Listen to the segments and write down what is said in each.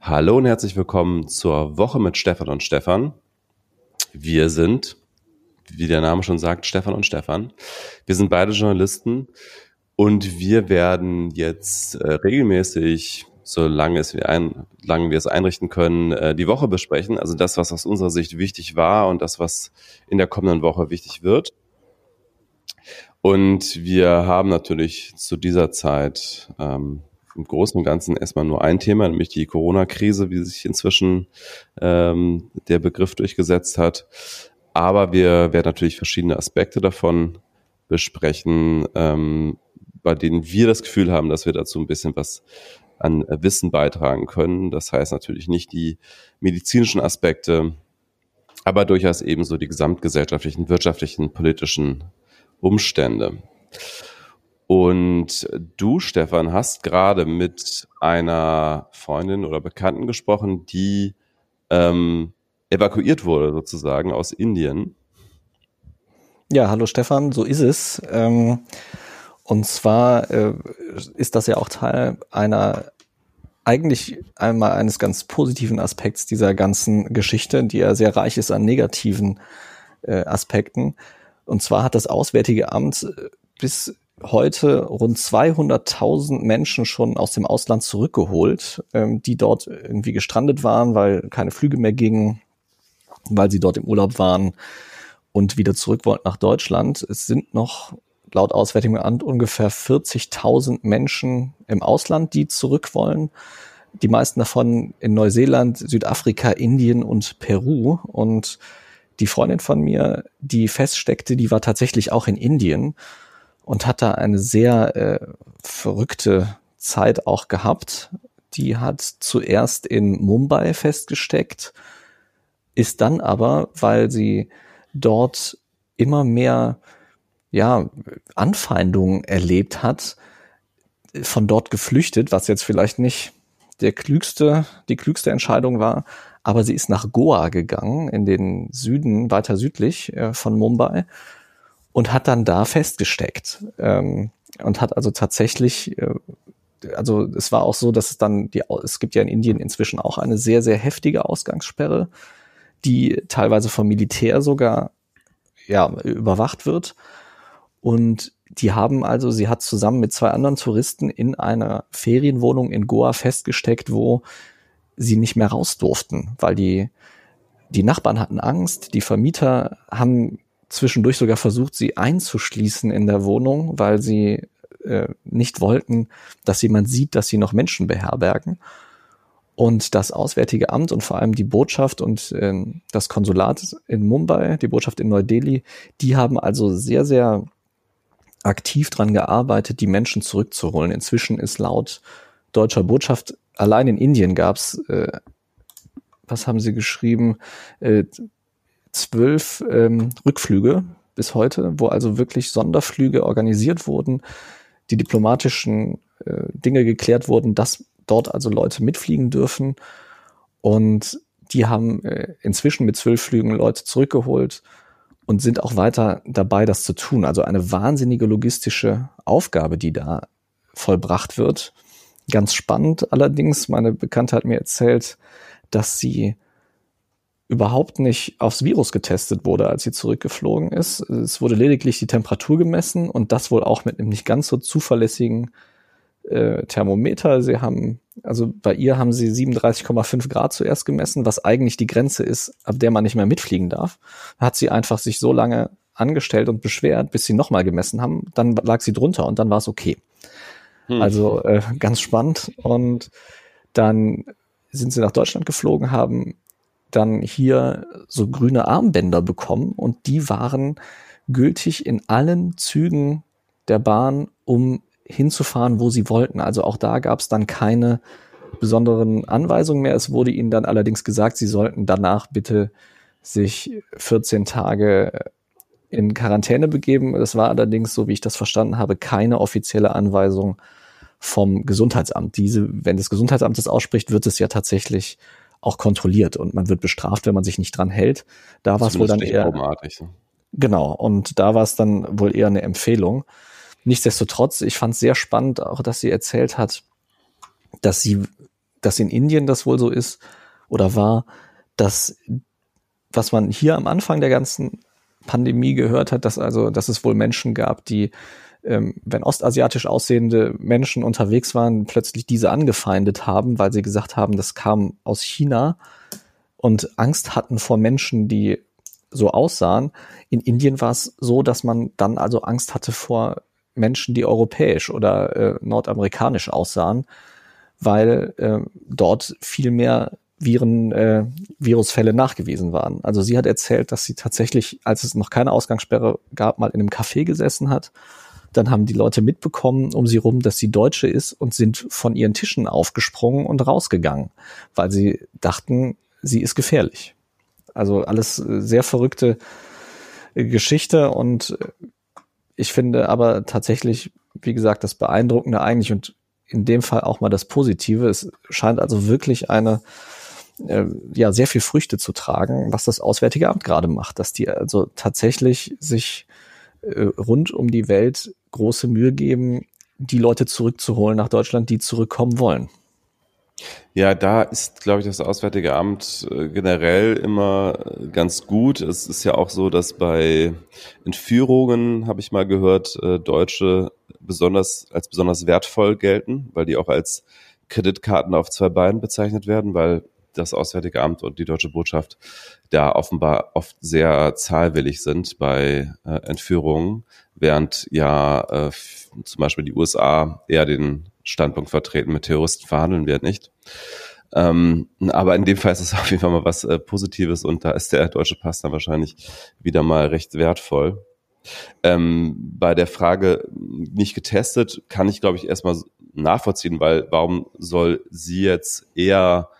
Hallo und herzlich willkommen zur Woche mit Stefan und Stefan. Wir sind, wie der Name schon sagt, Stefan und Stefan. Wir sind beide Journalisten und wir werden jetzt äh, regelmäßig, solange es wir ein, lange wir es einrichten können, äh, die Woche besprechen. Also das, was aus unserer Sicht wichtig war und das, was in der kommenden Woche wichtig wird. Und wir haben natürlich zu dieser Zeit ähm, im Großen und Ganzen erstmal nur ein Thema, nämlich die Corona-Krise, wie sich inzwischen ähm, der Begriff durchgesetzt hat. Aber wir werden natürlich verschiedene Aspekte davon besprechen, ähm, bei denen wir das Gefühl haben, dass wir dazu ein bisschen was an Wissen beitragen können. Das heißt natürlich nicht die medizinischen Aspekte, aber durchaus ebenso die gesamtgesellschaftlichen, wirtschaftlichen, politischen Umstände. Und du, Stefan, hast gerade mit einer Freundin oder Bekannten gesprochen, die ähm, evakuiert wurde sozusagen aus Indien. Ja, hallo Stefan, so ist es. Ähm, und zwar äh, ist das ja auch Teil einer eigentlich einmal eines ganz positiven Aspekts dieser ganzen Geschichte, die ja sehr reich ist an negativen äh, Aspekten. Und zwar hat das Auswärtige Amt äh, bis heute rund 200.000 Menschen schon aus dem Ausland zurückgeholt, ähm, die dort irgendwie gestrandet waren, weil keine Flüge mehr gingen, weil sie dort im Urlaub waren und wieder zurück wollten nach Deutschland. Es sind noch laut Auswärtigem Amt ungefähr 40.000 Menschen im Ausland, die zurück wollen. Die meisten davon in Neuseeland, Südafrika, Indien und Peru. Und die Freundin von mir, die feststeckte, die war tatsächlich auch in Indien und hat da eine sehr äh, verrückte Zeit auch gehabt. Die hat zuerst in Mumbai festgesteckt, ist dann aber, weil sie dort immer mehr ja, Anfeindungen erlebt hat, von dort geflüchtet, was jetzt vielleicht nicht der klügste, die klügste Entscheidung war, aber sie ist nach Goa gegangen, in den Süden, weiter südlich äh, von Mumbai und hat dann da festgesteckt ähm, und hat also tatsächlich, äh, also es war auch so, dass es dann die, es gibt ja in Indien inzwischen auch eine sehr sehr heftige Ausgangssperre, die teilweise vom Militär sogar ja überwacht wird. Und die haben also, sie hat zusammen mit zwei anderen Touristen in einer Ferienwohnung in Goa festgesteckt, wo sie nicht mehr raus durften, weil die die Nachbarn hatten Angst, die Vermieter haben zwischendurch sogar versucht, sie einzuschließen in der Wohnung, weil sie äh, nicht wollten, dass jemand sieht, dass sie noch Menschen beherbergen. Und das Auswärtige Amt und vor allem die Botschaft und äh, das Konsulat in Mumbai, die Botschaft in Neu-Delhi, die haben also sehr, sehr aktiv dran gearbeitet, die Menschen zurückzuholen. Inzwischen ist laut deutscher Botschaft allein in Indien gab's, äh, was haben sie geschrieben, äh, zwölf ähm, Rückflüge bis heute, wo also wirklich Sonderflüge organisiert wurden, die diplomatischen äh, Dinge geklärt wurden, dass dort also Leute mitfliegen dürfen. Und die haben äh, inzwischen mit zwölf Flügen Leute zurückgeholt und sind auch weiter dabei, das zu tun. Also eine wahnsinnige logistische Aufgabe, die da vollbracht wird. Ganz spannend allerdings, meine Bekannte hat mir erzählt, dass sie überhaupt nicht aufs Virus getestet wurde, als sie zurückgeflogen ist. Es wurde lediglich die Temperatur gemessen und das wohl auch mit einem nicht ganz so zuverlässigen äh, Thermometer. Sie haben, also bei ihr haben sie 37,5 Grad zuerst gemessen, was eigentlich die Grenze ist, ab der man nicht mehr mitfliegen darf. Hat sie einfach sich so lange angestellt und beschwert, bis sie nochmal gemessen haben. Dann lag sie drunter und dann war es okay. Hm. Also äh, ganz spannend. Und dann sind sie nach Deutschland geflogen, haben dann hier so grüne Armbänder bekommen und die waren gültig in allen Zügen der Bahn, um hinzufahren, wo sie wollten. Also auch da gab es dann keine besonderen Anweisungen mehr. Es wurde ihnen dann allerdings gesagt, sie sollten danach bitte sich 14 Tage in Quarantäne begeben. Das war allerdings, so wie ich das verstanden habe, keine offizielle Anweisung vom Gesundheitsamt. Diese, wenn das Gesundheitsamt das ausspricht, wird es ja tatsächlich auch kontrolliert und man wird bestraft, wenn man sich nicht dran hält. Da war es wohl dann eher genau und da war es dann wohl eher eine Empfehlung. Nichtsdestotrotz, ich fand es sehr spannend, auch dass sie erzählt hat, dass sie dass in Indien das wohl so ist oder war, dass was man hier am Anfang der ganzen Pandemie gehört hat, dass also, dass es wohl Menschen gab, die, ähm, wenn ostasiatisch aussehende Menschen unterwegs waren, plötzlich diese angefeindet haben, weil sie gesagt haben, das kam aus China und Angst hatten vor Menschen, die so aussahen. In Indien war es so, dass man dann also Angst hatte vor Menschen, die europäisch oder äh, nordamerikanisch aussahen, weil äh, dort viel mehr Viren, äh, Virusfälle nachgewiesen waren. Also sie hat erzählt, dass sie tatsächlich, als es noch keine Ausgangssperre gab, mal in einem Café gesessen hat. Dann haben die Leute mitbekommen um sie rum, dass sie Deutsche ist und sind von ihren Tischen aufgesprungen und rausgegangen, weil sie dachten, sie ist gefährlich. Also alles äh, sehr verrückte äh, Geschichte und äh, ich finde aber tatsächlich, wie gesagt, das Beeindruckende eigentlich und in dem Fall auch mal das Positive. Es scheint also wirklich eine ja sehr viel Früchte zu tragen, was das Auswärtige Amt gerade macht, dass die also tatsächlich sich äh, rund um die Welt große Mühe geben, die Leute zurückzuholen nach Deutschland, die zurückkommen wollen. Ja, da ist, glaube ich, das Auswärtige Amt äh, generell immer äh, ganz gut. Es ist ja auch so, dass bei Entführungen, habe ich mal gehört, äh, Deutsche besonders als besonders wertvoll gelten, weil die auch als Kreditkarten auf zwei Beinen bezeichnet werden, weil das Auswärtige Amt und die deutsche Botschaft da offenbar oft sehr zahlwillig sind bei Entführungen, während ja zum Beispiel die USA eher den Standpunkt vertreten, mit Terroristen verhandeln wir nicht. Ähm, aber in dem Fall ist es auf jeden Fall mal was äh, Positives und da ist der deutsche Pass dann wahrscheinlich wieder mal recht wertvoll. Ähm, bei der Frage nicht getestet kann ich, glaube ich, erstmal nachvollziehen, weil warum soll sie jetzt eher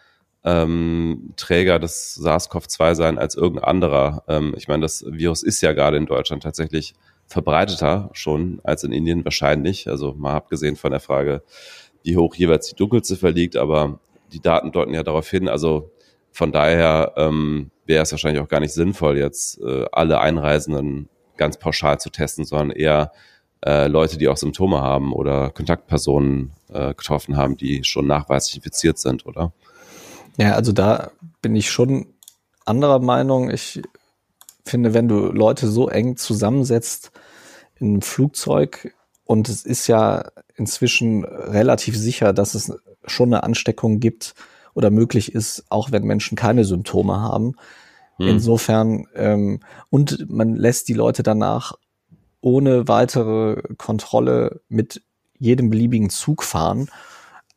ähm, Träger des SARS-CoV-2 sein als irgendein anderer? Ähm, ich meine, das Virus ist ja gerade in Deutschland tatsächlich verbreiteter schon als in Indien wahrscheinlich. Also mal abgesehen von der Frage, wie hoch jeweils die Dunkelziffer liegt, aber die Daten deuten ja darauf hin. Also von daher ähm, wäre es wahrscheinlich auch gar nicht sinnvoll, jetzt äh, alle Einreisenden ganz pauschal zu testen, sondern eher äh, Leute, die auch Symptome haben oder Kontaktpersonen äh, getroffen haben, die schon nachweislich infiziert sind, oder? Ja, also da bin ich schon anderer Meinung. Ich finde, wenn du Leute so eng zusammensetzt in einem Flugzeug und es ist ja inzwischen relativ sicher, dass es schon eine Ansteckung gibt oder möglich ist, auch wenn Menschen keine Symptome haben. Hm. Insofern, ähm, und man lässt die Leute danach ohne weitere Kontrolle mit jedem beliebigen Zug fahren.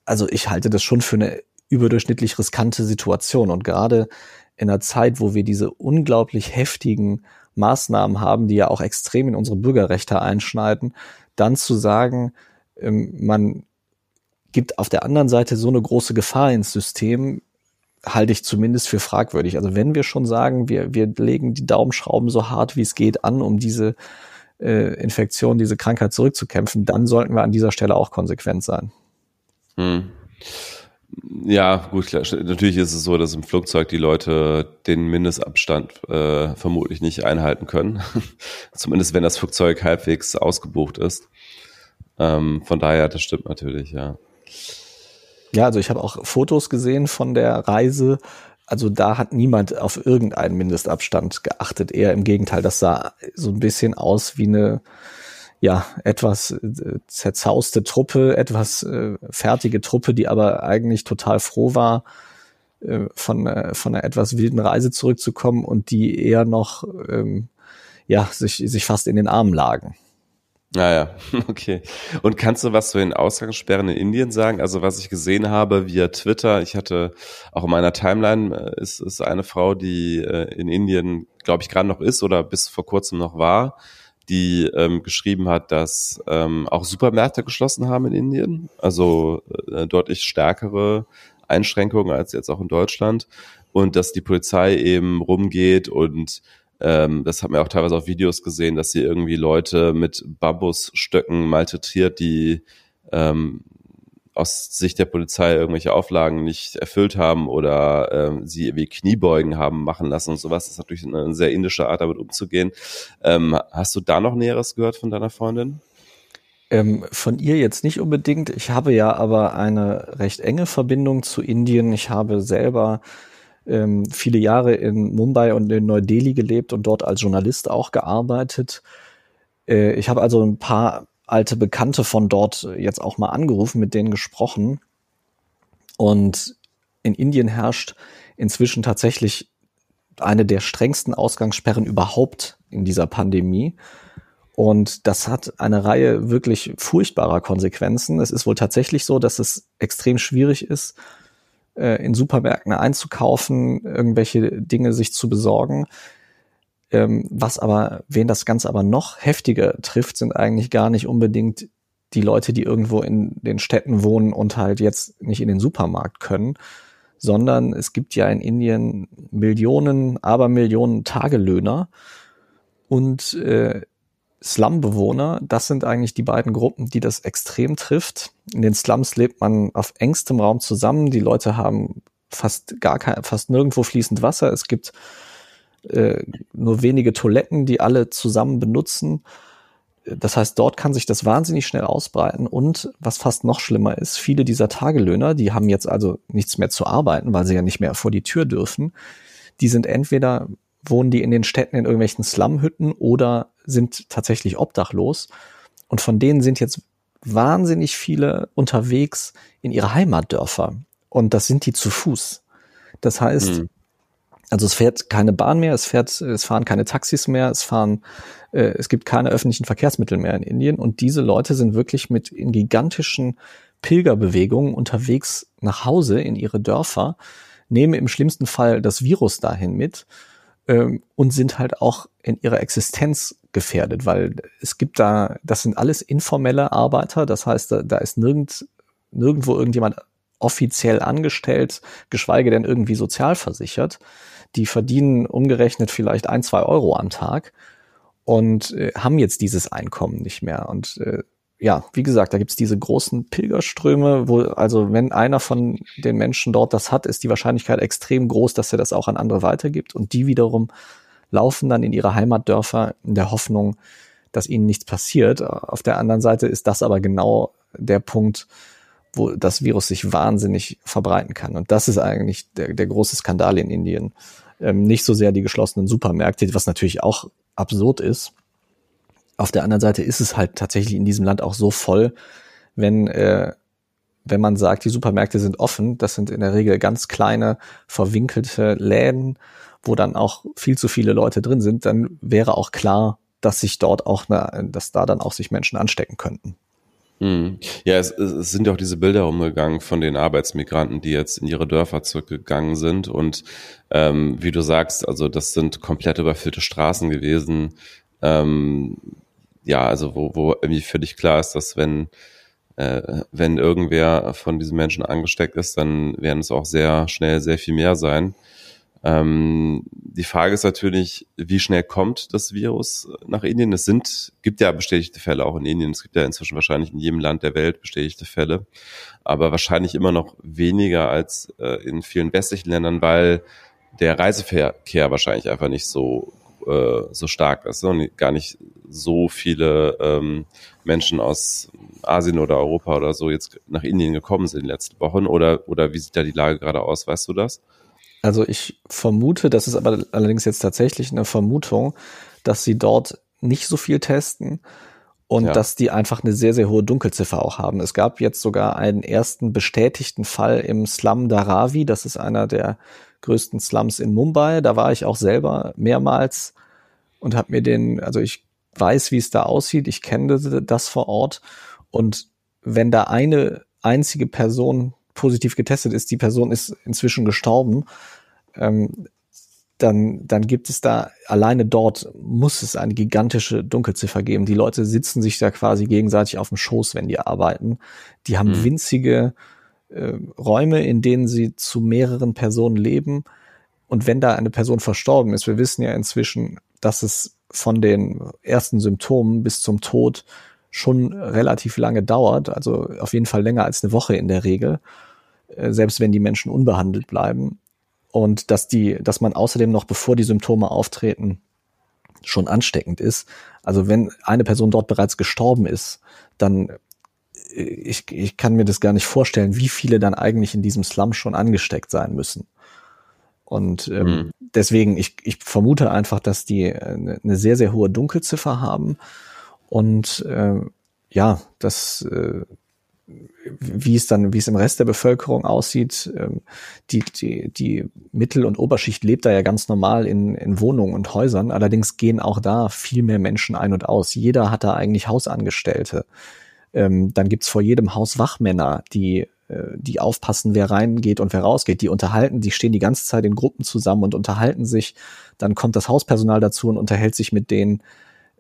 Also ich halte das schon für eine überdurchschnittlich riskante Situation. Und gerade in einer Zeit, wo wir diese unglaublich heftigen Maßnahmen haben, die ja auch extrem in unsere Bürgerrechte einschneiden, dann zu sagen, ähm, man gibt auf der anderen Seite so eine große Gefahr ins System, halte ich zumindest für fragwürdig. Also wenn wir schon sagen, wir, wir legen die Daumenschrauben so hart wie es geht an, um diese äh, Infektion, diese Krankheit zurückzukämpfen, dann sollten wir an dieser Stelle auch konsequent sein. Hm. Ja, gut, klar. Natürlich ist es so, dass im Flugzeug die Leute den Mindestabstand äh, vermutlich nicht einhalten können. Zumindest wenn das Flugzeug halbwegs ausgebucht ist. Ähm, von daher, das stimmt natürlich, ja. Ja, also ich habe auch Fotos gesehen von der Reise. Also da hat niemand auf irgendeinen Mindestabstand geachtet. Eher im Gegenteil, das sah so ein bisschen aus wie eine ja, etwas äh, zerzauste Truppe, etwas äh, fertige Truppe, die aber eigentlich total froh war, äh, von, äh, von einer etwas wilden Reise zurückzukommen und die eher noch, ähm, ja, sich, sich fast in den Armen lagen. Ah ja, okay. Und kannst du was zu den Ausgangssperren in Indien sagen? Also was ich gesehen habe via Twitter, ich hatte auch in meiner Timeline äh, ist, ist eine Frau, die äh, in Indien, glaube ich, gerade noch ist oder bis vor kurzem noch war, die ähm, geschrieben hat, dass ähm, auch Supermärkte geschlossen haben in Indien, also äh, deutlich stärkere Einschränkungen als jetzt auch in Deutschland. Und dass die Polizei eben rumgeht und ähm, das hat man auch teilweise auf Videos gesehen, dass sie irgendwie Leute mit Bambusstöcken malträtiert, die ähm, aus Sicht der Polizei irgendwelche Auflagen nicht erfüllt haben oder ähm, sie irgendwie Kniebeugen haben machen lassen und sowas. Das ist natürlich eine sehr indische Art, damit umzugehen. Ähm, hast du da noch Näheres gehört von deiner Freundin? Ähm, von ihr jetzt nicht unbedingt. Ich habe ja aber eine recht enge Verbindung zu Indien. Ich habe selber ähm, viele Jahre in Mumbai und in Neu-Delhi gelebt und dort als Journalist auch gearbeitet. Äh, ich habe also ein paar alte Bekannte von dort jetzt auch mal angerufen, mit denen gesprochen. Und in Indien herrscht inzwischen tatsächlich eine der strengsten Ausgangssperren überhaupt in dieser Pandemie. Und das hat eine Reihe wirklich furchtbarer Konsequenzen. Es ist wohl tatsächlich so, dass es extrem schwierig ist, äh, in Supermärkten einzukaufen, irgendwelche Dinge sich zu besorgen. Ähm, was aber, wen das Ganze aber noch heftiger trifft, sind eigentlich gar nicht unbedingt die Leute, die irgendwo in den Städten wohnen und halt jetzt nicht in den Supermarkt können, sondern es gibt ja in Indien Millionen, aber Millionen Tagelöhner und äh, Slumbewohner, das sind eigentlich die beiden Gruppen, die das extrem trifft. In den Slums lebt man auf engstem Raum zusammen. Die Leute haben fast gar kein, fast nirgendwo fließend Wasser. Es gibt äh, nur wenige Toiletten, die alle zusammen benutzen. Das heißt, dort kann sich das wahnsinnig schnell ausbreiten und was fast noch schlimmer ist, viele dieser Tagelöhner, die haben jetzt also nichts mehr zu arbeiten, weil sie ja nicht mehr vor die Tür dürfen. Die sind entweder wohnen die in den Städten in irgendwelchen Slumhütten oder sind tatsächlich obdachlos. Und von denen sind jetzt wahnsinnig viele unterwegs in ihre Heimatdörfer. Und das sind die zu Fuß. Das heißt, mhm. Also es fährt keine Bahn mehr, es fährt, es fahren keine Taxis mehr, es fahren, äh, es gibt keine öffentlichen Verkehrsmittel mehr in Indien. Und diese Leute sind wirklich mit in gigantischen Pilgerbewegungen unterwegs nach Hause in ihre Dörfer, nehmen im schlimmsten Fall das Virus dahin mit ähm, und sind halt auch in ihrer Existenz gefährdet, weil es gibt da, das sind alles informelle Arbeiter, das heißt, da, da ist nirgend, nirgendwo irgendjemand offiziell angestellt, geschweige denn irgendwie sozialversichert. Die verdienen umgerechnet vielleicht ein, zwei Euro am Tag und äh, haben jetzt dieses Einkommen nicht mehr. Und äh, ja, wie gesagt, da gibt's diese großen Pilgerströme, wo, also wenn einer von den Menschen dort das hat, ist die Wahrscheinlichkeit extrem groß, dass er das auch an andere weitergibt. Und die wiederum laufen dann in ihre Heimatdörfer in der Hoffnung, dass ihnen nichts passiert. Auf der anderen Seite ist das aber genau der Punkt, wo das Virus sich wahnsinnig verbreiten kann. Und das ist eigentlich der, der große Skandal in Indien. Ähm, nicht so sehr die geschlossenen Supermärkte, was natürlich auch absurd ist, auf der anderen Seite ist es halt tatsächlich in diesem Land auch so voll, wenn, äh, wenn man sagt, die Supermärkte sind offen, das sind in der Regel ganz kleine, verwinkelte Läden, wo dann auch viel zu viele Leute drin sind, dann wäre auch klar, dass sich dort auch, eine, dass da dann auch sich Menschen anstecken könnten. Hm. Ja, es, es sind ja auch diese Bilder umgegangen von den Arbeitsmigranten, die jetzt in ihre Dörfer zurückgegangen sind. Und ähm, wie du sagst, also das sind komplett überfüllte Straßen gewesen. Ähm, ja, also wo, wo irgendwie völlig klar ist, dass wenn, äh, wenn irgendwer von diesen Menschen angesteckt ist, dann werden es auch sehr schnell sehr viel mehr sein. Ähm, die Frage ist natürlich, wie schnell kommt das Virus nach Indien? Es sind, gibt ja bestätigte Fälle auch in Indien. Es gibt ja inzwischen wahrscheinlich in jedem Land der Welt bestätigte Fälle, aber wahrscheinlich immer noch weniger als äh, in vielen westlichen Ländern, weil der Reiseverkehr wahrscheinlich einfach nicht so äh, so stark ist und gar nicht so viele ähm, Menschen aus Asien oder Europa oder so jetzt nach Indien gekommen sind in den letzten Wochen? Oder, oder wie sieht da die Lage gerade aus? Weißt du das? Also ich vermute, das ist aber allerdings jetzt tatsächlich eine Vermutung, dass sie dort nicht so viel testen und ja. dass die einfach eine sehr, sehr hohe Dunkelziffer auch haben. Es gab jetzt sogar einen ersten bestätigten Fall im Slum Dharavi. Das ist einer der größten Slums in Mumbai. Da war ich auch selber mehrmals und habe mir den, also ich weiß, wie es da aussieht, ich kenne das vor Ort und wenn da eine einzige Person positiv getestet ist, die Person ist inzwischen gestorben, ähm, dann, dann gibt es da alleine dort muss es eine gigantische Dunkelziffer geben. Die Leute sitzen sich da quasi gegenseitig auf dem Schoß, wenn die arbeiten. Die haben mhm. winzige äh, Räume, in denen sie zu mehreren Personen leben. Und wenn da eine Person verstorben ist, wir wissen ja inzwischen, dass es von den ersten Symptomen bis zum Tod schon relativ lange dauert, also auf jeden Fall länger als eine Woche in der Regel, selbst wenn die Menschen unbehandelt bleiben. Und dass die, dass man außerdem noch bevor die Symptome auftreten, schon ansteckend ist. Also wenn eine Person dort bereits gestorben ist, dann äh, ich, ich kann mir das gar nicht vorstellen, wie viele dann eigentlich in diesem Slum schon angesteckt sein müssen. Und ähm, mhm. deswegen, ich, ich vermute einfach, dass die eine, eine sehr, sehr hohe Dunkelziffer haben. Und äh, ja, das äh, wie es dann, wie es im Rest der Bevölkerung aussieht, ähm, die, die, die Mittel- und Oberschicht lebt da ja ganz normal in, in Wohnungen und Häusern. Allerdings gehen auch da viel mehr Menschen ein und aus. Jeder hat da eigentlich Hausangestellte. Ähm, dann gibt's vor jedem Haus Wachmänner, die, äh, die aufpassen, wer reingeht und wer rausgeht. Die unterhalten, die stehen die ganze Zeit in Gruppen zusammen und unterhalten sich. Dann kommt das Hauspersonal dazu und unterhält sich mit denen.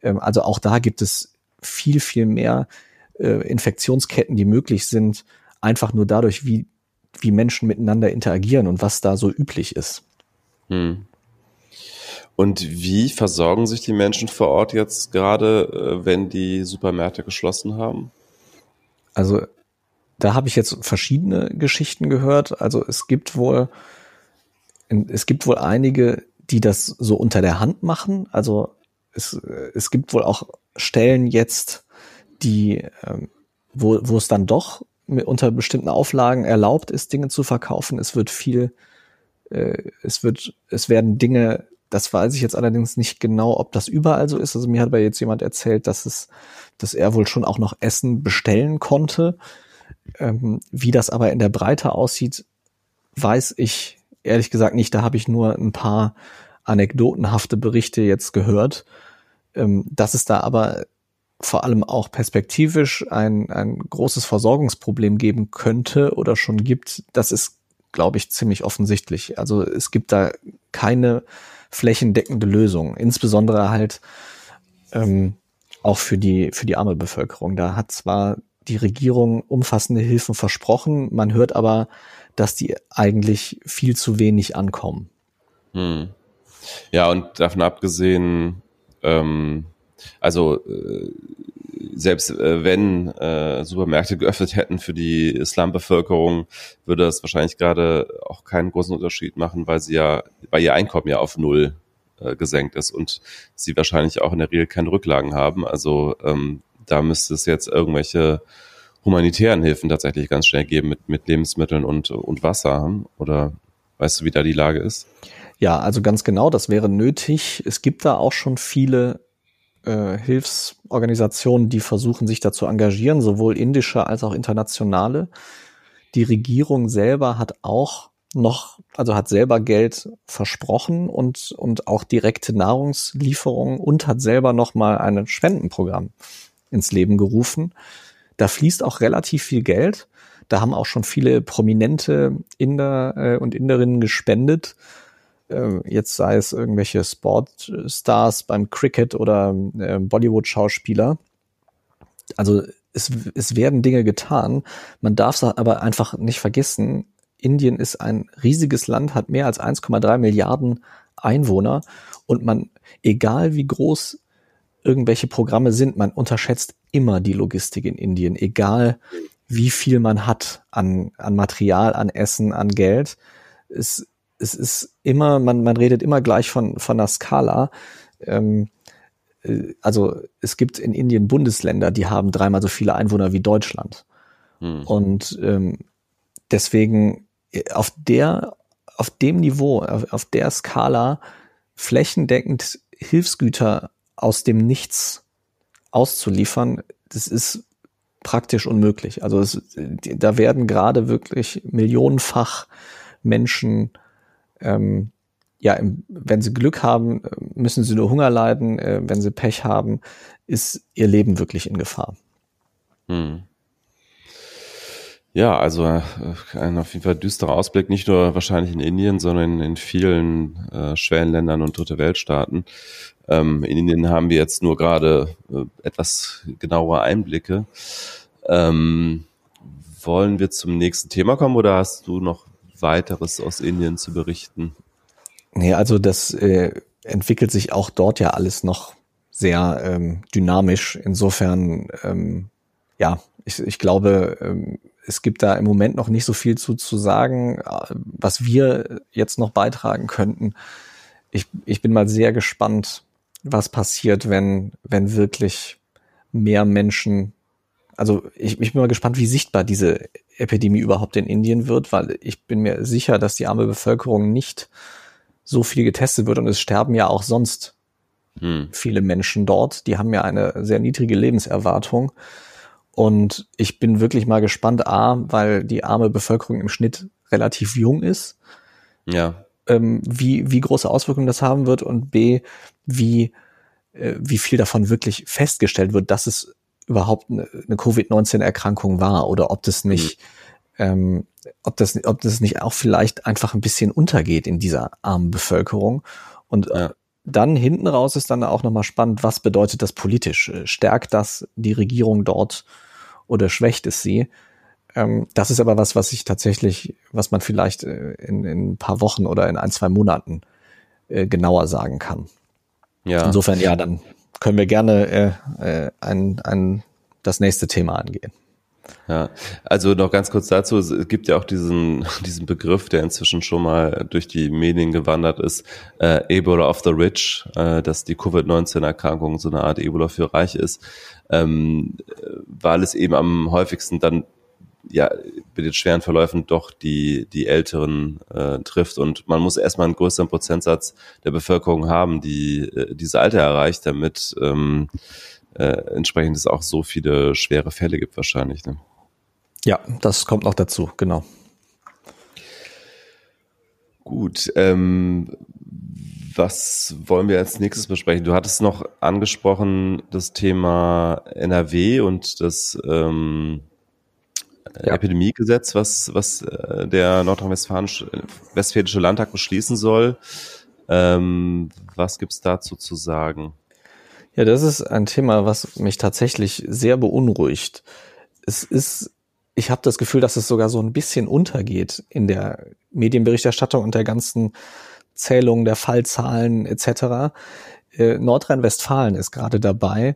Ähm, also auch da gibt es viel, viel mehr äh, Infektionsketten, die möglich sind, einfach nur dadurch, wie, wie Menschen miteinander interagieren und was da so üblich ist. Hm. Und wie versorgen sich die Menschen vor Ort jetzt gerade, äh, wenn die Supermärkte geschlossen haben? Also da habe ich jetzt verschiedene Geschichten gehört. Also es gibt wohl, es gibt wohl einige, die das so unter der Hand machen. Also es, es gibt wohl auch Stellen jetzt, die, ähm, wo, wo es dann doch unter bestimmten Auflagen erlaubt ist, Dinge zu verkaufen. Es wird viel, äh, es wird, es werden Dinge, das weiß ich jetzt allerdings nicht genau, ob das überall so ist. Also mir hat aber jetzt jemand erzählt, dass es, dass er wohl schon auch noch Essen bestellen konnte. Ähm, wie das aber in der Breite aussieht, weiß ich ehrlich gesagt nicht. Da habe ich nur ein paar anekdotenhafte Berichte jetzt gehört. Ähm, dass es da aber vor allem auch perspektivisch ein, ein großes Versorgungsproblem geben könnte oder schon gibt, das ist, glaube ich, ziemlich offensichtlich. Also es gibt da keine flächendeckende Lösung, insbesondere halt ähm, auch für die, für die arme Bevölkerung. Da hat zwar die Regierung umfassende Hilfen versprochen, man hört aber, dass die eigentlich viel zu wenig ankommen. Hm. Ja, und davon abgesehen, ähm, also äh, selbst äh, wenn äh, Supermärkte geöffnet hätten für die Slum-Bevölkerung, würde das wahrscheinlich gerade auch keinen großen Unterschied machen, weil sie ja, weil ihr Einkommen ja auf null äh, gesenkt ist und sie wahrscheinlich auch in der Regel keine Rücklagen haben. Also ähm, da müsste es jetzt irgendwelche humanitären Hilfen tatsächlich ganz schnell geben mit, mit Lebensmitteln und, und Wasser. Oder weißt du, wie da die Lage ist? Ja, also ganz genau, das wäre nötig. Es gibt da auch schon viele äh, Hilfsorganisationen, die versuchen, sich dazu engagieren, sowohl indische als auch internationale. Die Regierung selber hat auch noch, also hat selber Geld versprochen und, und auch direkte Nahrungslieferungen und hat selber noch mal ein Spendenprogramm ins Leben gerufen. Da fließt auch relativ viel Geld. Da haben auch schon viele prominente Inder äh, und Inderinnen gespendet äh, jetzt sei es irgendwelche Sportstars beim Cricket oder äh, Bollywood-Schauspieler. Also es, es werden Dinge getan. Man darf es aber einfach nicht vergessen. Indien ist ein riesiges Land, hat mehr als 1,3 Milliarden Einwohner und man, egal wie groß irgendwelche Programme sind, man unterschätzt immer die Logistik in Indien, egal wie viel man hat an, an Material, an Essen, an Geld. Es es ist immer, man, man redet immer gleich von, von einer Skala. Ähm, äh, also es gibt in Indien Bundesländer, die haben dreimal so viele Einwohner wie Deutschland. Hm. Und ähm, deswegen äh, auf der, auf dem Niveau, auf, auf der Skala flächendeckend Hilfsgüter aus dem Nichts auszuliefern, das ist praktisch unmöglich. Also es, da werden gerade wirklich millionenfach Menschen ähm, ja, wenn sie Glück haben, müssen sie nur Hunger leiden. Äh, wenn sie Pech haben, ist ihr Leben wirklich in Gefahr. Hm. Ja, also äh, ein auf jeden Fall düsterer Ausblick, nicht nur wahrscheinlich in Indien, sondern in vielen äh, Schwellenländern und Dritte Weltstaaten. Ähm, in Indien haben wir jetzt nur gerade äh, etwas genauere Einblicke. Ähm, wollen wir zum nächsten Thema kommen oder hast du noch weiteres aus Indien zu berichten? Nee, also das äh, entwickelt sich auch dort ja alles noch sehr ähm, dynamisch. Insofern, ähm, ja, ich, ich glaube, ähm, es gibt da im Moment noch nicht so viel zu, zu sagen, äh, was wir jetzt noch beitragen könnten. Ich, ich bin mal sehr gespannt, was passiert, wenn, wenn wirklich mehr Menschen, also ich, ich bin mal gespannt, wie sichtbar diese Epidemie überhaupt in Indien wird, weil ich bin mir sicher, dass die arme Bevölkerung nicht so viel getestet wird und es sterben ja auch sonst hm. viele Menschen dort. Die haben ja eine sehr niedrige Lebenserwartung. Und ich bin wirklich mal gespannt, A, weil die arme Bevölkerung im Schnitt relativ jung ist. Ja. Ähm, wie, wie große Auswirkungen das haben wird und B, wie, äh, wie viel davon wirklich festgestellt wird, dass es überhaupt eine, eine Covid-19-Erkrankung war oder ob das nicht, mhm. ähm, ob das, ob das nicht auch vielleicht einfach ein bisschen untergeht in dieser armen Bevölkerung. Und äh, dann hinten raus ist dann auch nochmal spannend, was bedeutet das politisch? Stärkt das die Regierung dort oder schwächt es sie? Ähm, das ist aber was, was ich tatsächlich, was man vielleicht äh, in, in ein paar Wochen oder in ein, zwei Monaten äh, genauer sagen kann. Ja. Insofern, ja, dann können wir gerne äh, äh, ein, ein, das nächste Thema angehen. Ja, also noch ganz kurz dazu, es gibt ja auch diesen, diesen Begriff, der inzwischen schon mal durch die Medien gewandert ist, äh, Ebola of the Rich, äh, dass die Covid-19-Erkrankung so eine Art Ebola für Reich ist, ähm, weil es eben am häufigsten dann ja mit den schweren Verläufen doch die, die Älteren äh, trifft. Und man muss erstmal einen größeren Prozentsatz der Bevölkerung haben, die äh, diese Alter erreicht, damit ähm, äh, entsprechend es auch so viele schwere Fälle gibt wahrscheinlich. Ne? Ja, das kommt noch dazu, genau. Gut, ähm, was wollen wir als nächstes besprechen? Du hattest noch angesprochen das Thema NRW und das ähm, ja. Epidemiegesetz, was, was äh, der nordrhein-westfälische Landtag beschließen soll. Ähm, was gibt's dazu zu sagen? Ja, das ist ein Thema, was mich tatsächlich sehr beunruhigt. Es ist, ich habe das Gefühl, dass es sogar so ein bisschen untergeht in der Medienberichterstattung und der ganzen Zählung der Fallzahlen etc. Äh, Nordrhein-Westfalen ist gerade dabei,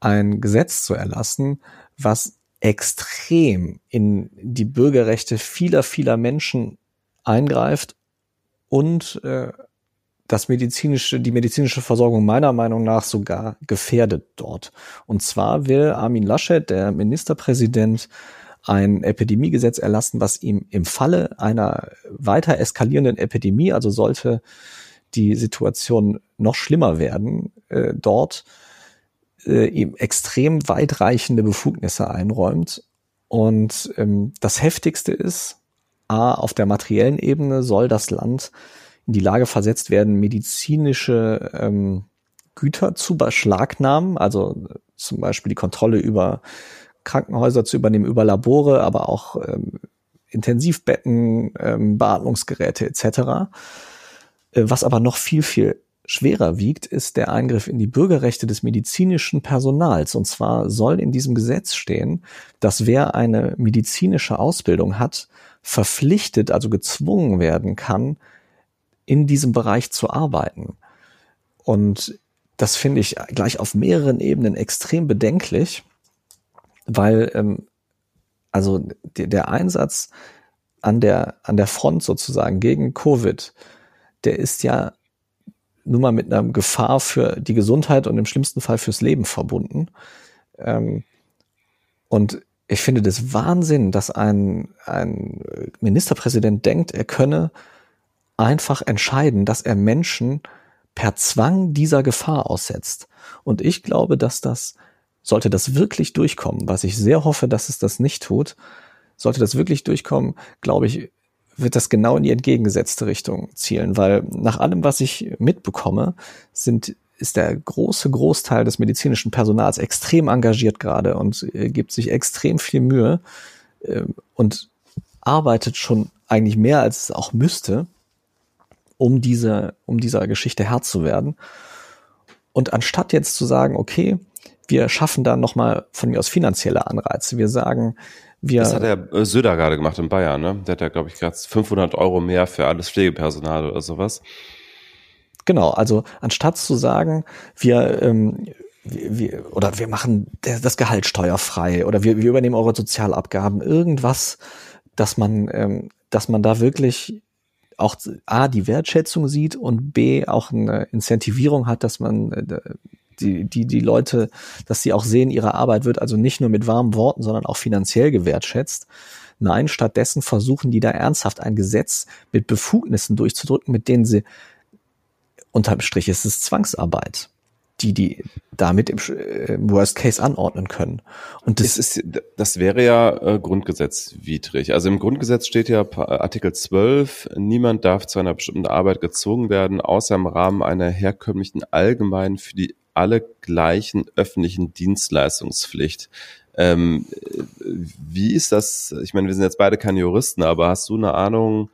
ein Gesetz zu erlassen, was extrem in die Bürgerrechte vieler, vieler Menschen eingreift und äh, das medizinische, die medizinische Versorgung meiner Meinung nach sogar gefährdet dort. Und zwar will Armin Laschet, der Ministerpräsident, ein Epidemiegesetz erlassen, was ihm im Falle einer weiter eskalierenden Epidemie, also sollte die Situation noch schlimmer werden, äh, dort äh, ihm extrem weitreichende Befugnisse einräumt. Und ähm, das Heftigste ist, a, auf der materiellen Ebene soll das Land in die Lage versetzt werden, medizinische ähm, Güter zu beschlagnahmen, also äh, zum Beispiel die Kontrolle über Krankenhäuser zu übernehmen, über Labore, aber auch ähm, Intensivbetten, ähm, Beatmungsgeräte etc. Äh, was aber noch viel, viel schwerer wiegt, ist der Eingriff in die Bürgerrechte des medizinischen Personals. Und zwar soll in diesem Gesetz stehen, dass wer eine medizinische Ausbildung hat, verpflichtet, also gezwungen werden kann, in diesem Bereich zu arbeiten. Und das finde ich gleich auf mehreren Ebenen extrem bedenklich, weil ähm, also der, Einsatz an der an der Front sozusagen gegen Covid, der ist ja nun mal mit einer Gefahr für die Gesundheit und im schlimmsten Fall fürs Leben verbunden. Ähm, und ich finde das Wahnsinn, dass ein, ein Ministerpräsident denkt, er könne einfach entscheiden, dass er Menschen per Zwang dieser Gefahr aussetzt. Und ich glaube, dass das, sollte das wirklich durchkommen, was ich sehr hoffe, dass es das nicht tut, sollte das wirklich durchkommen, glaube ich, wird das genau in die entgegengesetzte Richtung zielen, weil nach allem, was ich mitbekomme, sind ist der große Großteil des medizinischen Personals extrem engagiert gerade und äh, gibt sich extrem viel Mühe äh, und arbeitet schon eigentlich mehr als es auch müsste, um diese, um dieser Geschichte Herr zu werden. Und anstatt jetzt zu sagen, okay, wir schaffen da nochmal von mir aus finanzielle Anreize, wir sagen, wir, das hat der äh, Söder gerade gemacht in Bayern, ne? Der hat ja, glaube ich, gerade 500 Euro mehr für alles Pflegepersonal oder sowas. Genau, also anstatt zu sagen, wir, ähm, wir, wir oder wir machen das Gehalt steuerfrei oder wir, wir übernehmen eure Sozialabgaben, irgendwas, dass man, ähm, dass man da wirklich auch A, die Wertschätzung sieht und B, auch eine Incentivierung hat, dass man äh, die, die, die Leute, dass sie auch sehen, ihre Arbeit wird also nicht nur mit warmen Worten, sondern auch finanziell gewertschätzt. Nein, stattdessen versuchen die da ernsthaft ein Gesetz mit Befugnissen durchzudrücken, mit denen sie unterm Strich ist es Zwangsarbeit die die damit im, äh, im Worst Case anordnen können. Und das ist, das wäre ja äh, grundgesetzwidrig. Also im Grundgesetz steht ja Artikel 12, niemand darf zu einer bestimmten Arbeit gezwungen werden, außer im Rahmen einer herkömmlichen allgemeinen für die alle gleichen öffentlichen Dienstleistungspflicht. Ähm, wie ist das? Ich meine, wir sind jetzt beide keine Juristen, aber hast du eine Ahnung,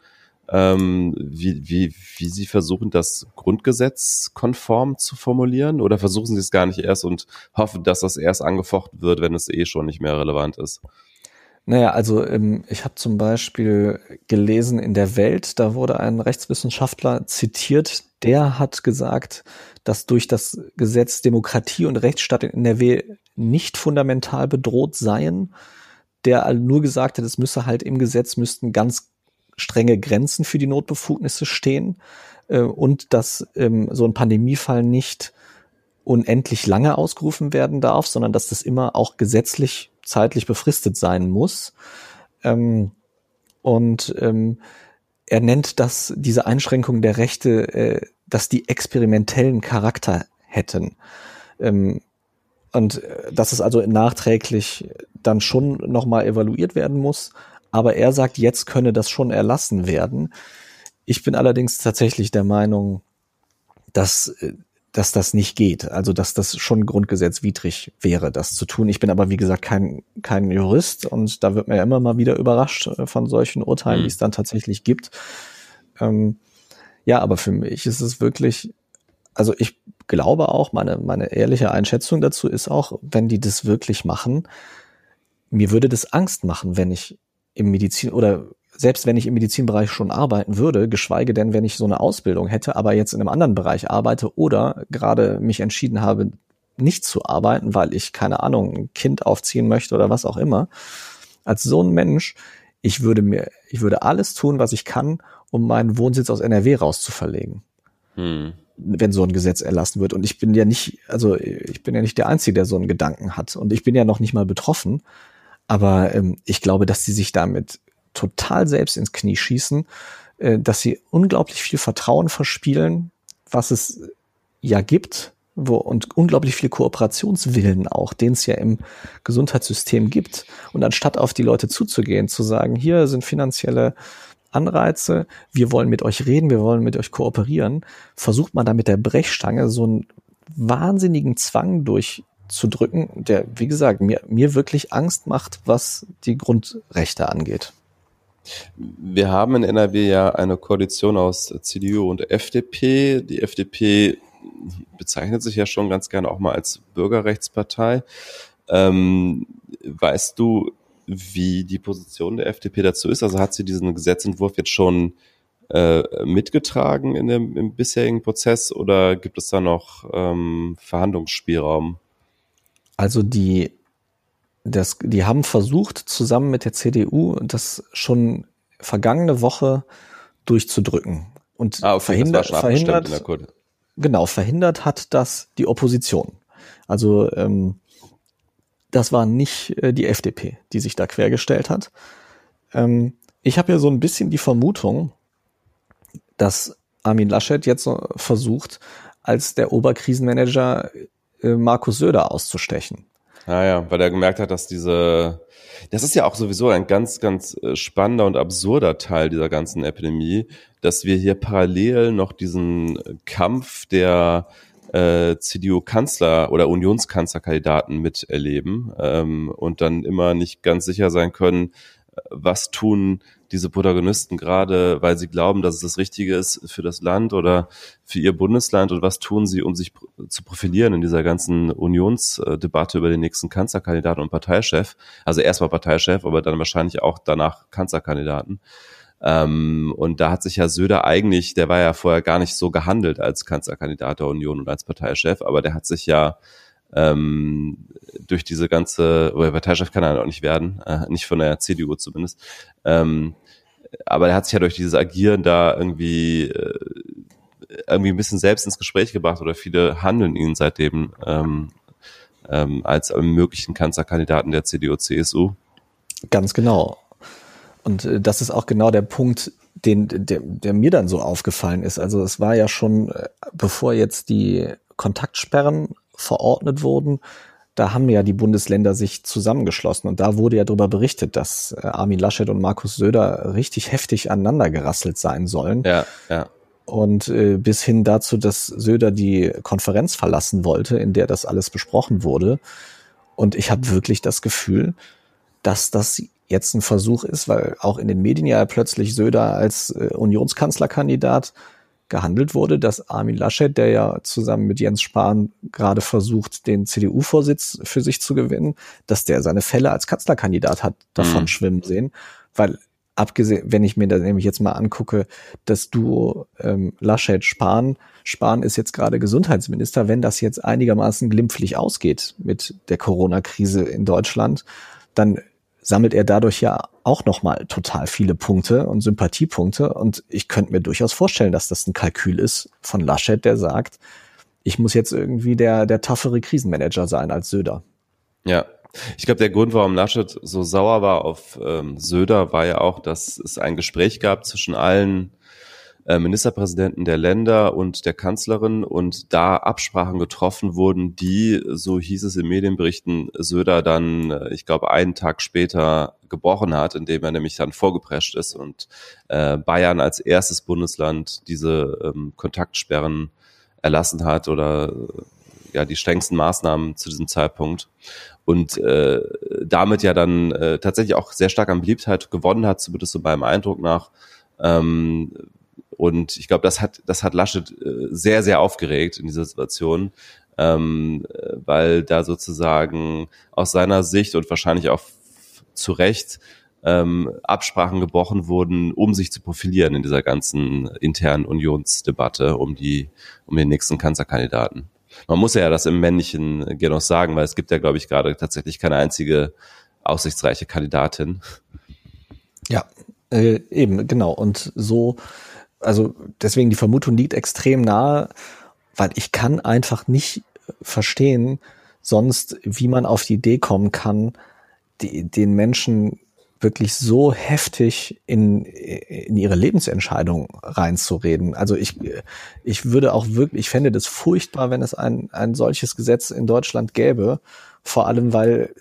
ähm, wie, wie, wie Sie versuchen, das Grundgesetz konform zu formulieren? Oder versuchen Sie es gar nicht erst und hoffen, dass das erst angefochten wird, wenn es eh schon nicht mehr relevant ist? Naja, also ähm, ich habe zum Beispiel gelesen in der Welt, da wurde ein Rechtswissenschaftler zitiert, der hat gesagt, dass durch das Gesetz Demokratie und Rechtsstaat in NRW nicht fundamental bedroht seien, der nur gesagt hat, es müsse halt im Gesetz müssten ganz strenge Grenzen für die Notbefugnisse stehen äh, und dass ähm, so ein Pandemiefall nicht unendlich lange ausgerufen werden darf, sondern dass das immer auch gesetzlich zeitlich befristet sein muss. Ähm, und ähm, er nennt das diese Einschränkung der Rechte, äh, dass die experimentellen Charakter hätten. Ähm, und äh, dass es also nachträglich dann schon nochmal evaluiert werden muss. Aber er sagt, jetzt könne das schon erlassen werden. Ich bin allerdings tatsächlich der Meinung, dass, äh, dass das nicht geht. Also, dass das schon grundgesetzwidrig wäre, das zu tun. Ich bin aber, wie gesagt, kein, kein Jurist und da wird man ja immer mal wieder überrascht äh, von solchen Urteilen, mhm. die es dann tatsächlich gibt. Ähm, ja, aber für mich ist es wirklich, also ich glaube auch, meine, meine ehrliche Einschätzung dazu ist auch, wenn die das wirklich machen, mir würde das Angst machen, wenn ich im Medizin oder selbst wenn ich im Medizinbereich schon arbeiten würde, geschweige denn, wenn ich so eine Ausbildung hätte, aber jetzt in einem anderen Bereich arbeite oder gerade mich entschieden habe, nicht zu arbeiten, weil ich, keine Ahnung, ein Kind aufziehen möchte oder was auch immer. Als so ein Mensch, ich würde mir, ich würde alles tun, was ich kann, um meinen Wohnsitz aus NRW rauszuverlegen. Hm. Wenn so ein Gesetz erlassen wird. Und ich bin ja nicht, also ich bin ja nicht der Einzige, der so einen Gedanken hat. Und ich bin ja noch nicht mal betroffen. Aber ähm, ich glaube, dass sie sich damit total selbst ins Knie schießen, äh, dass sie unglaublich viel Vertrauen verspielen, was es ja gibt, wo, und unglaublich viel Kooperationswillen auch, den es ja im Gesundheitssystem gibt. Und anstatt auf die Leute zuzugehen, zu sagen, hier sind finanzielle Anreize, wir wollen mit euch reden, wir wollen mit euch kooperieren, versucht man da mit der Brechstange so einen wahnsinnigen Zwang durch zu drücken, der, wie gesagt, mir, mir wirklich Angst macht, was die Grundrechte angeht. Wir haben in NRW ja eine Koalition aus CDU und FDP. Die FDP bezeichnet sich ja schon ganz gerne auch mal als Bürgerrechtspartei. Ähm, weißt du, wie die Position der FDP dazu ist? Also hat sie diesen Gesetzentwurf jetzt schon äh, mitgetragen in dem, im bisherigen Prozess oder gibt es da noch ähm, Verhandlungsspielraum? Also die, das, die haben versucht, zusammen mit der CDU das schon vergangene Woche durchzudrücken. Und ah, okay, verhindert, verhindert, genau, verhindert hat das die Opposition. Also ähm, das war nicht äh, die FDP, die sich da quergestellt hat. Ähm, ich habe ja so ein bisschen die Vermutung, dass Armin Laschet jetzt versucht, als der Oberkrisenmanager äh, Markus Söder auszustechen. Ah ja, weil er gemerkt hat, dass diese, das ist ja auch sowieso ein ganz, ganz äh, spannender und absurder Teil dieser ganzen Epidemie, dass wir hier parallel noch diesen Kampf der äh, CDU-Kanzler oder Unionskanzlerkandidaten miterleben ähm, und dann immer nicht ganz sicher sein können, was tun diese Protagonisten gerade, weil sie glauben, dass es das Richtige ist für das Land oder für ihr Bundesland und was tun sie, um sich zu profilieren in dieser ganzen Unionsdebatte über den nächsten Kanzlerkandidaten und Parteichef. Also erstmal Parteichef, aber dann wahrscheinlich auch danach Kanzlerkandidaten. Ähm, und da hat sich ja Söder eigentlich, der war ja vorher gar nicht so gehandelt als Kanzlerkandidat der Union und als Parteichef, aber der hat sich ja ähm, durch diese ganze, oder Parteichef kann er auch nicht werden, äh, nicht von der CDU zumindest, ähm, aber er hat sich ja durch dieses Agieren da irgendwie äh, irgendwie ein bisschen selbst ins Gespräch gebracht oder viele handeln ihn seitdem ähm, ähm, als möglichen Kanzlerkandidaten der CDU-CSU. Ganz genau. Und äh, das ist auch genau der Punkt, den, der, der mir dann so aufgefallen ist. Also es war ja schon, äh, bevor jetzt die Kontaktsperren verordnet wurden, da haben ja die Bundesländer sich zusammengeschlossen und da wurde ja darüber berichtet, dass äh, Armin Laschet und Markus Söder richtig heftig aneinander gerasselt sein sollen. Ja, ja. Und äh, bis hin dazu, dass Söder die Konferenz verlassen wollte, in der das alles besprochen wurde. Und ich habe wirklich das Gefühl, dass das jetzt ein Versuch ist, weil auch in den Medien ja plötzlich Söder als äh, Unionskanzlerkandidat gehandelt wurde, dass Armin Laschet, der ja zusammen mit Jens Spahn gerade versucht, den CDU-Vorsitz für sich zu gewinnen, dass der seine Fälle als Kanzlerkandidat hat davon mhm. schwimmen sehen, weil abgesehen, wenn ich mir da nämlich jetzt mal angucke, das Duo ähm, Laschet-Spahn, Spahn ist jetzt gerade Gesundheitsminister, wenn das jetzt einigermaßen glimpflich ausgeht mit der Corona-Krise in Deutschland, dann sammelt er dadurch ja auch nochmal total viele Punkte und Sympathiepunkte. Und ich könnte mir durchaus vorstellen, dass das ein Kalkül ist von Laschet, der sagt, ich muss jetzt irgendwie der, der taffere Krisenmanager sein als Söder. Ja. Ich glaube, der Grund, warum Laschet so sauer war auf ähm, Söder, war ja auch, dass es ein Gespräch gab zwischen allen äh, Ministerpräsidenten der Länder und der Kanzlerin und da Absprachen getroffen wurden, die, so hieß es in Medienberichten, Söder dann, äh, ich glaube, einen Tag später gebrochen hat, indem er nämlich dann vorgeprescht ist und äh, Bayern als erstes Bundesland diese ähm, Kontaktsperren erlassen hat oder ja die strengsten Maßnahmen zu diesem Zeitpunkt und äh, damit ja dann äh, tatsächlich auch sehr stark an Beliebtheit gewonnen hat, zumindest so beim Eindruck nach, ähm, und ich glaube, das hat, das hat Laschet äh, sehr, sehr aufgeregt in dieser Situation, ähm, weil da sozusagen aus seiner Sicht und wahrscheinlich auch zu Recht ähm, Absprachen gebrochen wurden, um sich zu profilieren in dieser ganzen internen Unionsdebatte um die, um den nächsten Kanzlerkandidaten. Man muss ja das im männlichen Genos sagen, weil es gibt ja, glaube ich, gerade tatsächlich keine einzige aussichtsreiche Kandidatin. Ja, äh, eben, genau. Und so also deswegen die Vermutung liegt extrem nahe, weil ich kann einfach nicht verstehen, sonst wie man auf die Idee kommen kann, die, den Menschen wirklich so heftig in, in ihre Lebensentscheidung reinzureden. Also ich, ich würde auch wirklich, ich fände das furchtbar, wenn es ein, ein solches Gesetz in Deutschland gäbe. Vor allem, weil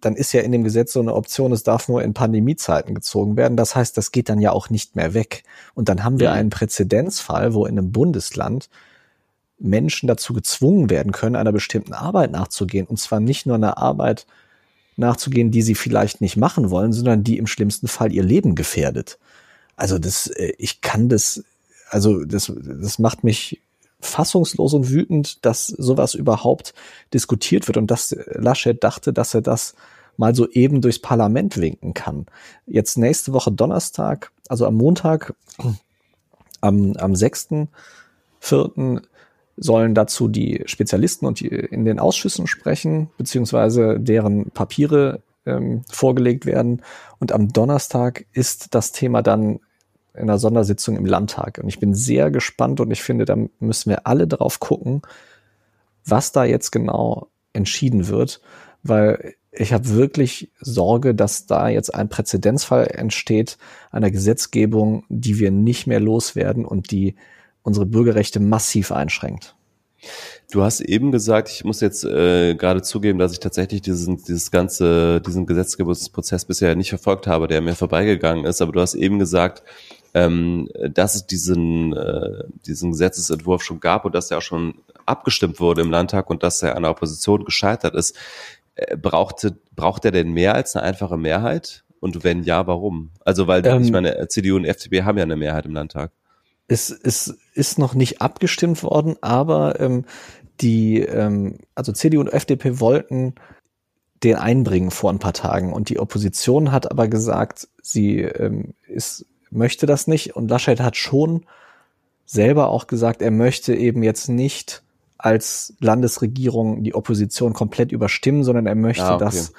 dann ist ja in dem Gesetz so eine Option, es darf nur in Pandemiezeiten gezogen werden. Das heißt, das geht dann ja auch nicht mehr weg. Und dann haben wir mhm. einen Präzedenzfall, wo in einem Bundesland Menschen dazu gezwungen werden können, einer bestimmten Arbeit nachzugehen. Und zwar nicht nur einer Arbeit nachzugehen, die sie vielleicht nicht machen wollen, sondern die im schlimmsten Fall ihr Leben gefährdet. Also das, äh, ich kann das, also das, das macht mich fassungslos und wütend, dass sowas überhaupt diskutiert wird und dass Laschet dachte, dass er das mal so eben durchs Parlament winken kann. Jetzt nächste Woche Donnerstag, also am Montag, am, am 6.4. sollen dazu die Spezialisten und die in den Ausschüssen sprechen, beziehungsweise deren Papiere ähm, vorgelegt werden. Und am Donnerstag ist das Thema dann in einer Sondersitzung im Landtag. Und ich bin sehr gespannt und ich finde, da müssen wir alle drauf gucken, was da jetzt genau entschieden wird, weil ich habe wirklich Sorge, dass da jetzt ein Präzedenzfall entsteht einer Gesetzgebung, die wir nicht mehr loswerden und die unsere Bürgerrechte massiv einschränkt. Du hast eben gesagt, ich muss jetzt äh, gerade zugeben, dass ich tatsächlich diesen, dieses ganze, diesen Gesetzgebungsprozess bisher nicht verfolgt habe, der mir vorbeigegangen ist. Aber du hast eben gesagt, ähm, dass es diesen, äh, diesen Gesetzesentwurf schon gab und dass er auch schon abgestimmt wurde im Landtag und dass er an der Opposition gescheitert ist. Äh, brauchte, braucht er denn mehr als eine einfache Mehrheit? Und wenn ja, warum? Also, weil ähm, ich meine, CDU und FDP haben ja eine Mehrheit im Landtag. Es, es ist noch nicht abgestimmt worden, aber ähm, die, ähm, also CDU und FDP wollten den einbringen vor ein paar Tagen und die Opposition hat aber gesagt, sie ähm, ist möchte das nicht. Und Laschet hat schon selber auch gesagt, er möchte eben jetzt nicht als Landesregierung die Opposition komplett überstimmen, sondern er möchte ah, okay. das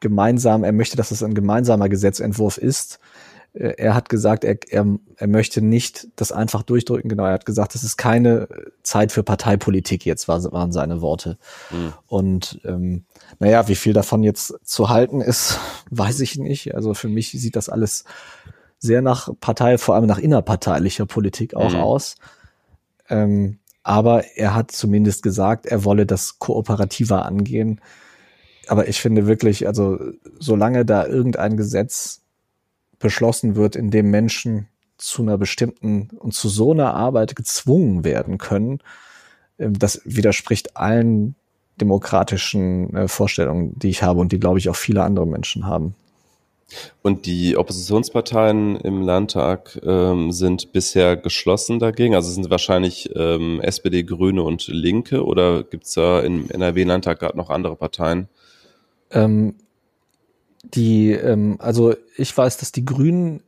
gemeinsam, er möchte, dass es ein gemeinsamer Gesetzentwurf ist. äh, er hat gesagt, er, er, er möchte nicht das einfach durchdrücken. Genau, er hat gesagt, es ist keine Zeit für Parteipolitik jetzt, waren seine Worte. Mhm. Und ähm, naja, wie viel davon jetzt zu halten ist, weiß ich nicht. Also für mich sieht das alles sehr nach Partei, vor allem nach innerparteilicher Politik auch mhm. aus. Ähm, aber er hat zumindest gesagt, er wolle das kooperativer angehen. Aber ich finde wirklich, also solange da irgendein Gesetz beschlossen wird, in dem Menschen zu einer bestimmten und zu so einer Arbeit gezwungen werden können, ähm, das widerspricht allen demokratischen äh, Vorstellungen, die ich habe und die, glaube ich, auch viele andere Menschen haben. Und die Oppositionsparteien im Landtag ähm, sind bisher geschlossen dagegen. Also sind wahrscheinlich ähm, SPD, Grüne und Linke oder gibt es da im NRW-Landtag gerade noch andere Parteien? Ähm, die, ähm, also ich weiß, dass die Grünen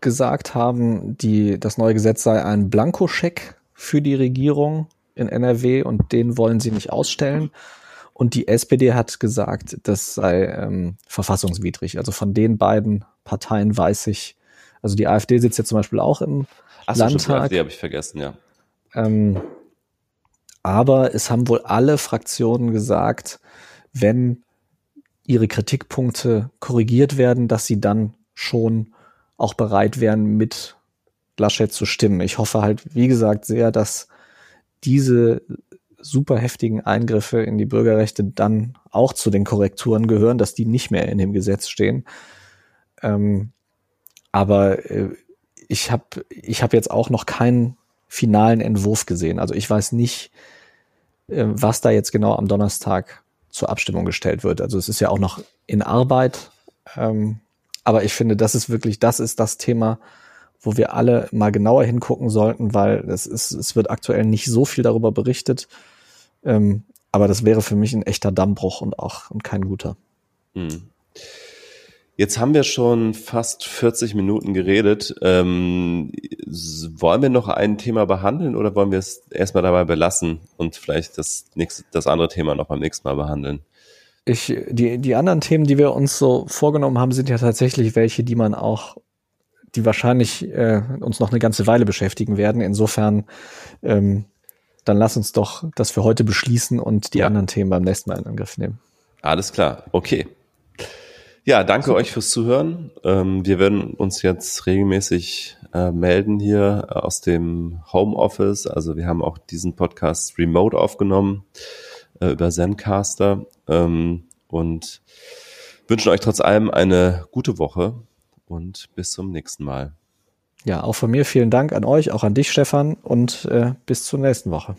gesagt haben, die, das neue Gesetz sei ein Blankoscheck für die Regierung in NRW und den wollen sie nicht ausstellen. Und die SPD hat gesagt, das sei ähm, verfassungswidrig. Also von den beiden Parteien weiß ich, also die AfD sitzt ja zum Beispiel auch im Ach Landtag. Stimmt, AfD habe ich vergessen, ja. Ähm, aber es haben wohl alle Fraktionen gesagt, wenn ihre Kritikpunkte korrigiert werden, dass sie dann schon auch bereit wären, mit Laschet zu stimmen. Ich hoffe halt, wie gesagt, sehr, dass diese super heftigen Eingriffe in die Bürgerrechte dann auch zu den Korrekturen gehören, dass die nicht mehr in dem Gesetz stehen. Ähm, aber äh, ich habe ich hab jetzt auch noch keinen finalen Entwurf gesehen. Also ich weiß nicht, äh, was da jetzt genau am Donnerstag zur Abstimmung gestellt wird. Also es ist ja auch noch in Arbeit. Ähm, aber ich finde, das ist wirklich, das ist das Thema, wo wir alle mal genauer hingucken sollten, weil es ist, es wird aktuell nicht so viel darüber berichtet. Ähm, aber das wäre für mich ein echter Dammbruch und auch und kein guter. Hm. Jetzt haben wir schon fast 40 Minuten geredet. Ähm, wollen wir noch ein Thema behandeln oder wollen wir es erstmal dabei belassen und vielleicht das, nächste, das andere Thema noch beim nächsten Mal behandeln? Ich, die, die anderen Themen, die wir uns so vorgenommen haben, sind ja tatsächlich welche, die man auch, die wahrscheinlich äh, uns noch eine ganze Weile beschäftigen werden. Insofern, ähm, dann lass uns doch das für heute beschließen und die ja. anderen Themen beim nächsten Mal in Angriff nehmen. Alles klar, okay. Ja, danke Super. euch fürs Zuhören. Ähm, wir werden uns jetzt regelmäßig äh, melden hier aus dem Homeoffice. Also wir haben auch diesen Podcast remote aufgenommen äh, über Zencaster ähm, und wünschen euch trotz allem eine gute Woche und bis zum nächsten Mal. Ja, auch von mir vielen Dank an euch, auch an dich, Stefan, und äh, bis zur nächsten Woche.